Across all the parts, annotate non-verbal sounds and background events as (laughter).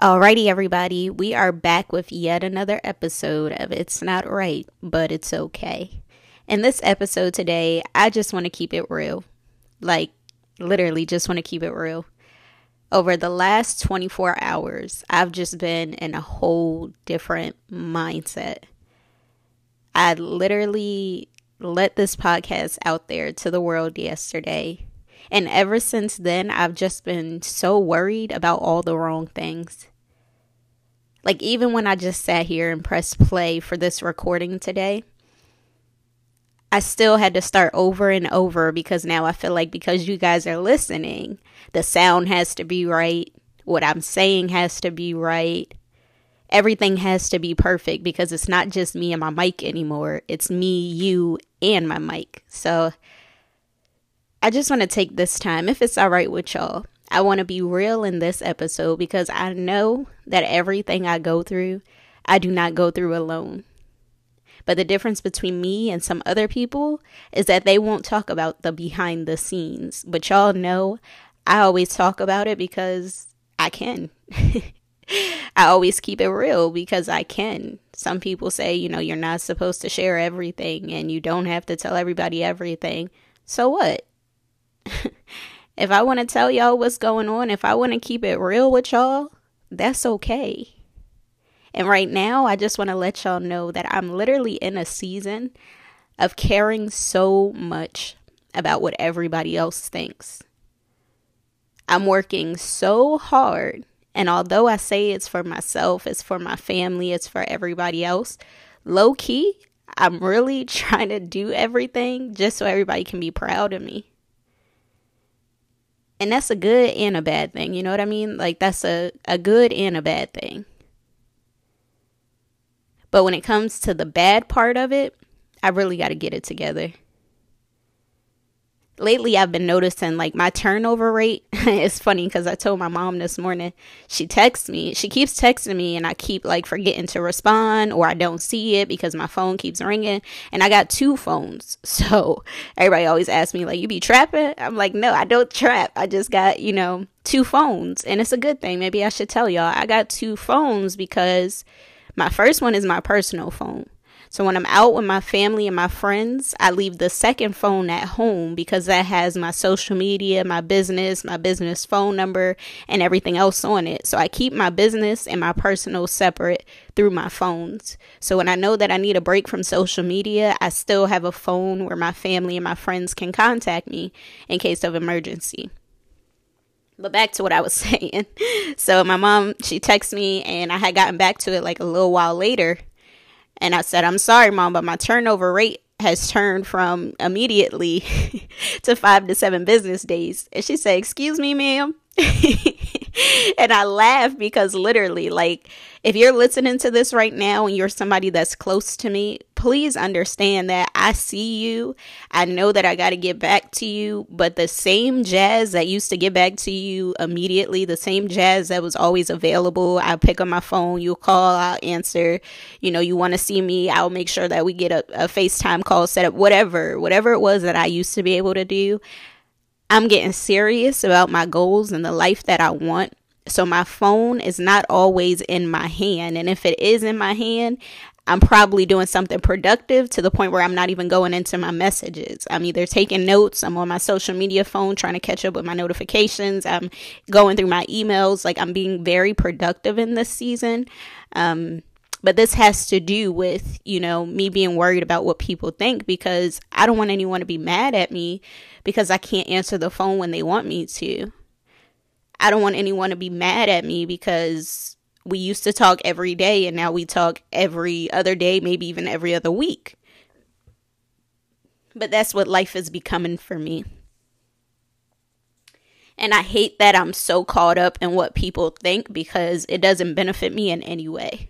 Alrighty, everybody, we are back with yet another episode of It's Not Right, but It's Okay. In this episode today, I just want to keep it real. Like, literally, just want to keep it real. Over the last 24 hours, I've just been in a whole different mindset. I literally let this podcast out there to the world yesterday and ever since then, I've just been so worried about all the wrong things. Like, even when I just sat here and pressed play for this recording today, I still had to start over and over because now I feel like because you guys are listening, the sound has to be right. What I'm saying has to be right. Everything has to be perfect because it's not just me and my mic anymore. It's me, you, and my mic. So I just want to take this time, if it's all right with y'all. I want to be real in this episode because I know that everything I go through, I do not go through alone. But the difference between me and some other people is that they won't talk about the behind the scenes. But y'all know I always talk about it because I can. (laughs) I always keep it real because I can. Some people say, you know, you're not supposed to share everything and you don't have to tell everybody everything. So what? (laughs) if I want to tell y'all what's going on, if I want to keep it real with y'all, that's okay. And right now, I just want to let y'all know that I'm literally in a season of caring so much about what everybody else thinks. I'm working so hard, and although I say it's for myself, it's for my family, it's for everybody else, low key, I'm really (laughs) trying to do everything just so everybody can be proud of me. And that's a good and a bad thing you know what i mean? Like that's a, a good and a bad thing. But when it comes to the bad part of it i really got to get it together lately I've been noticing like my turnover rate (laughs) is funny because I told my mom this morning. She texts me. She keeps texting me, and I keep like forgetting to respond, or I don't see it because my phone keeps ringing. And I got two phones, (laughs) so everybody always asks me like, "You be trapping?" I'm like, "No, I don't trap. I just got you know two phones, and it's a good thing. Maybe I should tell y'all I got two phones because my first one is my personal phone." So when I'm out with my family and my friends, I leave the second phone at home because that has my social media, my business, my business phone number, and everything else on it. So I keep my business and my personal separate through my phones. So when I know that I need a break from social media, I still have a phone where my family and my friends can contact me in case of emergency. But back to what I was (laughs) saying. So my mom, she texted me and I had gotten back to it like a little while later and I said, I'm sorry, mom, but my turnover rate has turned from immediately (laughs) to five to seven business days. And she said, Excuse me, ma'am. (laughs) and I laugh because literally, like, if you're listening to this right now and you're somebody that's close to me, please understand that I see you. I know that I got to get back to you, but the same jazz that used to get back to you immediately, the same jazz that was always available, I'll pick up my phone, you'll call, I'll answer. You know, you want to see me, I'll make sure that we get a, a FaceTime call set up, whatever, whatever it was that I used to be able to do. I'm getting serious about my goals and the life that I want. So my phone is not always in my hand. And if it is in my hand, I'm probably doing something productive to the point where I'm not even going into my messages. I'm either taking notes, I'm on my social media phone trying to catch up with my notifications, I'm going through my emails. Like I'm being very productive in this season. Um, but this has to do with, you know, me being worried about what people think because I don't want anyone to be mad at me because I can't answer the phone when they want me to. I don't want anyone to be mad at me because we used to talk every day and now we talk every other day, maybe even every other week. But that's what life is becoming for me. And I hate that I'm so caught up in what people think because it doesn't benefit me in any way.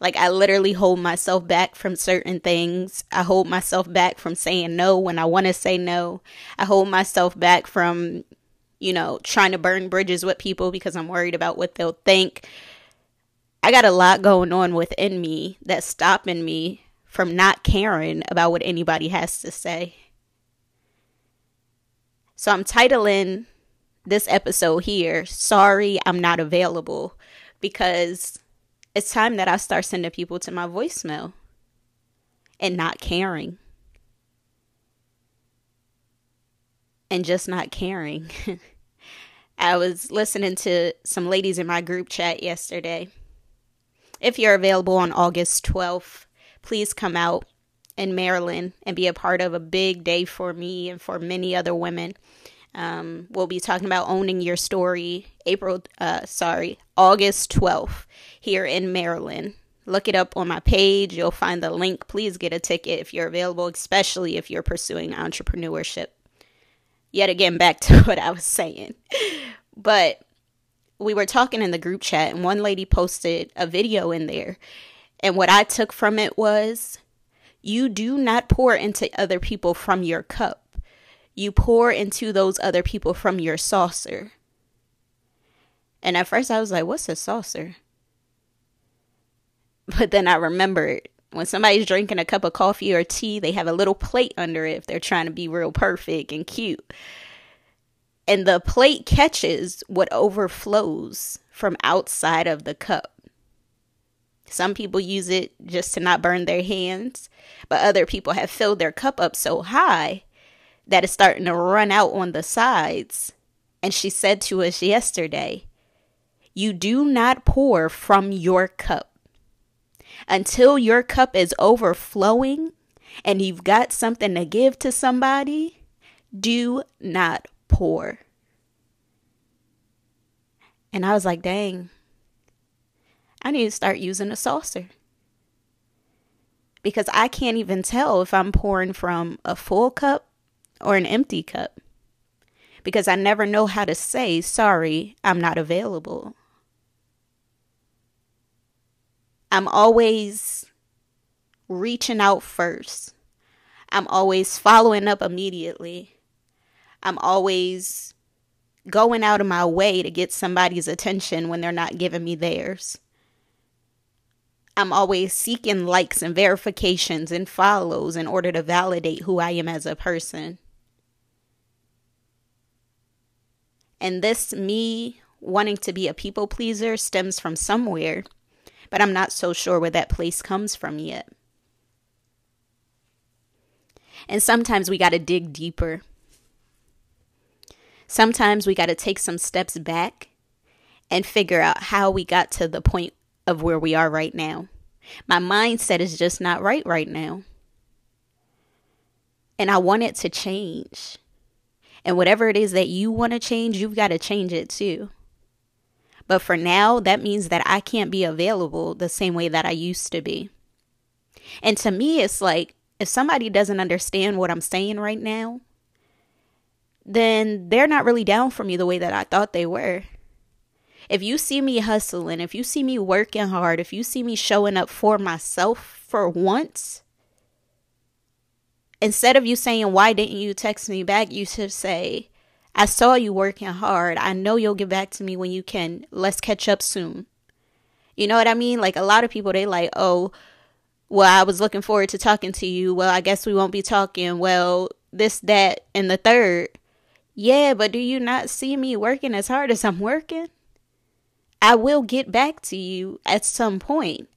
Like, I literally hold myself back from certain things. I hold myself back from saying no when I want to say no. I hold myself back from, you know, trying to burn bridges with people because I'm worried about what they'll think. I got a lot going on within me that's stopping me from not caring about what anybody has to say. So I'm titling this episode here, Sorry I'm Not Available, because it's time that I start sending people to my voicemail and not caring. And just not caring. (laughs) I was listening to some ladies in my group chat yesterday. If you're available on August 12th, please come out in Maryland and be a part of a big day for me and for many other women. Um, we'll be talking about owning your story April, uh, sorry, August 12th here in Maryland. Look it up on my page. You'll find the link. Please get a ticket if you're available, especially if you're pursuing entrepreneurship. Yet again, back to (laughs) what I was saying. But we were talking in the group chat, and one lady posted a video in there. And what I took from it was you do not pour into other people from your cup you pour into those other people from your saucer. And at first I was like, what's a saucer? (laughs) But then I remembered when somebody's drinking a cup of coffee or tea, they have a little plate under it if they're trying to be real perfect and cute. And the plate catches what overflows from outside of the cup. Some people use it just to not burn their hands, but other people have filled their cup up so high that is starting to run out on the sides. And she said to us yesterday, You do not pour from your cup. Until your cup is overflowing and you've got something to give to somebody, do not pour. And I was like, dang, I need to start using a saucer. Because I can't even tell if I'm pouring from a full cup or an empty cup because I never know how to say, sorry, I'm not available. I'm always reaching out first. I'm always following up immediately. I'm always going out of my way to get somebody's attention when they're not giving me theirs. I'm always seeking likes and verifications and follows in order to validate who I am as a person. And this me wanting to be a people pleaser stems from somewhere, but I'm not so sure where that place comes from yet. And sometimes we got to dig deeper. Sometimes we got to take some steps back and figure out how we got to the point of where we are right now. My mindset is just not right right now. And I want it to change. And whatever it is that you want to change, you've got to change it too. But for now, that means that I can't be available the same way that I used to be. And to me, it's like if somebody doesn't understand what I'm saying right now, then they're not really down for me the way that I thought they were. If you see me hustling, if you see me working hard, if you see me showing up for myself for once, instead of you saying, Why didn't you text me back? You should say, I saw you working hard. I know you'll get back to me when you can. Let's catch up soon. You know what I mean? Like a lot of people, they like, Oh, well, I was looking forward to talking to you. Well, I guess we won't be talking. Well, this, that, and the third. Yeah, but do you not see me working as hard as I'm working? I will get back to you at some point.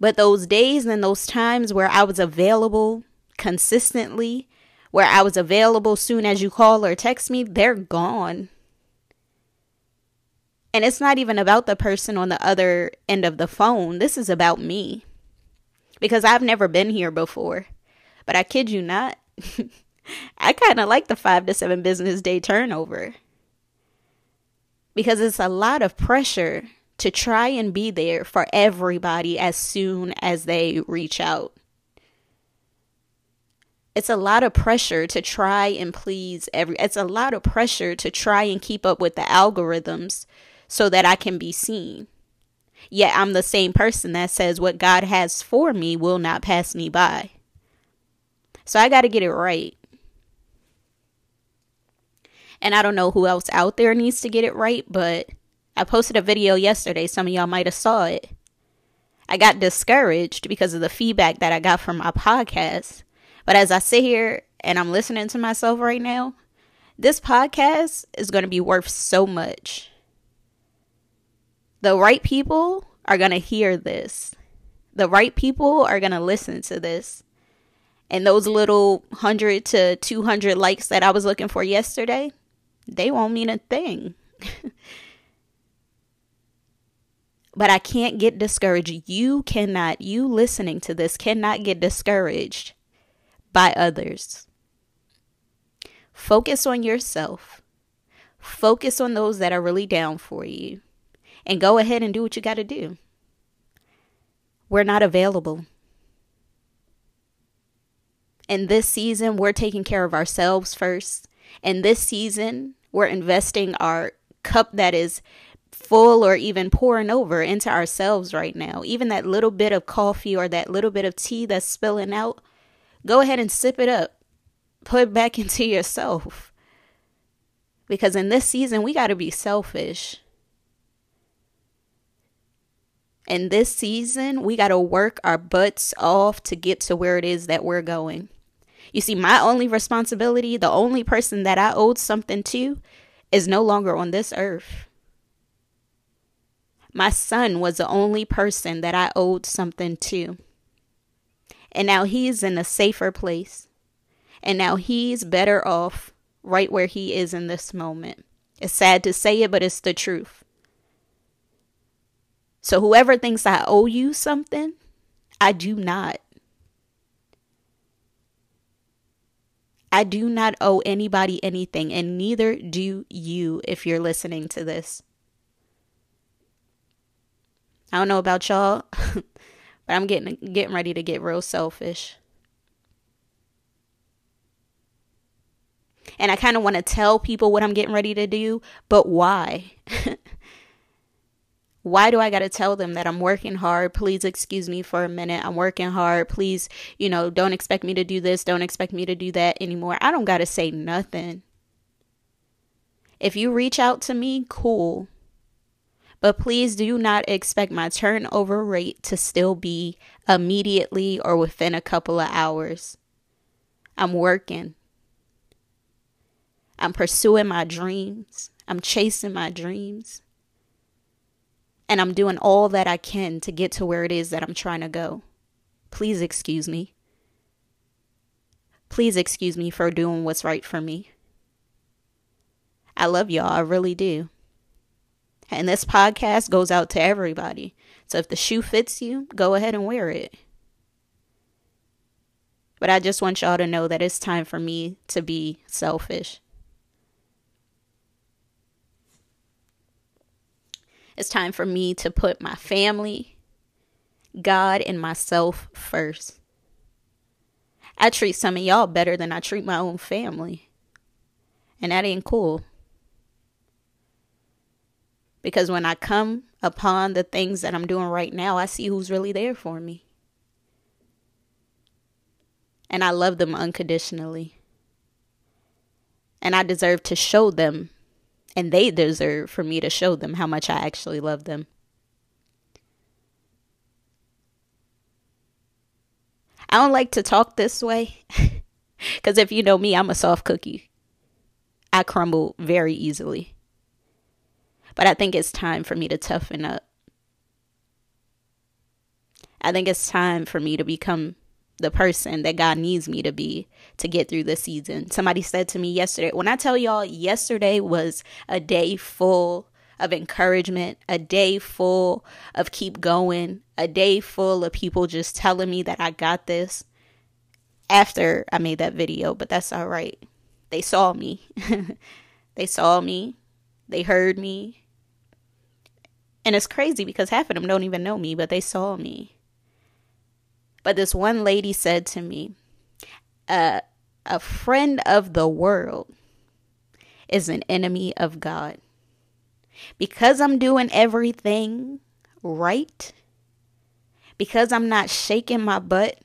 But those days and those times where I was available consistently, where I was available soon as you call or text me, they're gone. And it's not even about the person on the other end of the phone. This is about me. Because I've never been here before. But I kid you not, (laughs) I kind of like the five to seven business day turnover. Because it's a lot of pressure to try and be there for everybody as soon as they reach out. It's a lot of pressure to try and please every it's a lot of pressure to try and keep up with the algorithms so that I can be seen. Yet I'm the same person that says what God has for me will not pass me by. So I got to get it right. And I don't know who else out there needs to get it right, but I posted a video yesterday. Some of y'all might have saw it. I got discouraged because of the feedback that I got from my podcast. But as I sit here and I'm listening to myself right now, this podcast is going to be worth so much. The right people are going to hear this. The right people are going to listen to this. And those little 100 to 200 likes that I was looking for yesterday, they won't mean a thing. (laughs) but I can't get discouraged. You cannot, you listening to this cannot get discouraged by others. Focus on yourself. Focus on those that are really down for you. And go ahead and do what you got to do. We're not available. In this season, we're taking care of ourselves first. In this season, we're investing our cup that is full or even pouring over into ourselves right now. Even that little bit of coffee or that little bit of tea that's spilling out, go ahead and sip it up. Put it back (laughs) into yourself. Because in this season, we got to be selfish. In this season, we got to work our butts off to get to where it is that we're going. You see, my only responsibility, the only person that I owed something to, is no longer on this earth. My son was the only person that I owed something to. And now he's in a safer place. And now he's better off right where he is in this moment. It's sad to say it, but it's the truth. So, whoever thinks I owe you something, I do not. I do not owe anybody anything, and neither do you if you're listening to this. I don't know about y'all, (laughs) but I'm getting getting ready to get real selfish. And I kind of want to tell people what I'm getting ready to do, but why? (laughs) why do I got to tell them that I'm working hard? Please excuse me for a minute. I'm working hard. Please, you know, don't expect me to do this. Don't expect me to do that anymore. I don't got to say nothing. If you reach out to me, cool. But please do not expect my turnover rate to still be immediately or within a couple of hours. I'm working. I'm pursuing my dreams. I'm chasing my dreams. And I'm doing all that I can to get to where it is that I'm trying to go. Please excuse me. Please excuse me for doing what's right for me. I love y'all. I really do. And this podcast goes out to everybody. So if the shoe fits you, go ahead and wear it. But I just want y'all to know that it's time for me to be selfish. It's time for me to put my family, God, and myself first. I treat some of y'all better than I treat my own family. And that ain't cool. Because when I come upon the things that I'm doing right now, I see who's really there for me. And I love them unconditionally. And I deserve to show them, and they deserve for me to show them how much I actually love them. I don't like to talk this way (laughs) because if you know me, I'm a soft cookie. I crumble very easily. But I think it's time for me to toughen up. I think it's time for me to become the person that God needs me to be to get through the season. Somebody said to me yesterday, when I tell y'all, yesterday was a day full of encouragement, a day full of keep going, a day full of people just telling me that I got this after I made that video, but that's all right. They saw me. (laughs) they saw me. They heard me. And it's crazy because half of them don't even know me, but they saw me. But this one lady said to me, uh, a friend of the world is an enemy of God. Because I'm doing everything right, because I'm not shaking my butt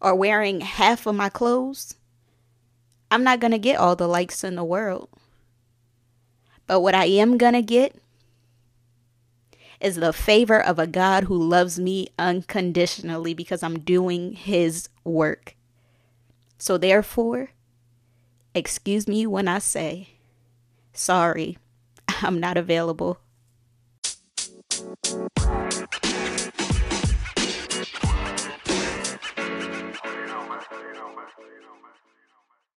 or wearing half of my clothes, I'm not going to get all the likes in the world. But what I am going to get is the favor of a God who loves me unconditionally because I'm doing his work. So, therefore, excuse me when I say, sorry, (laughs) I'm not available.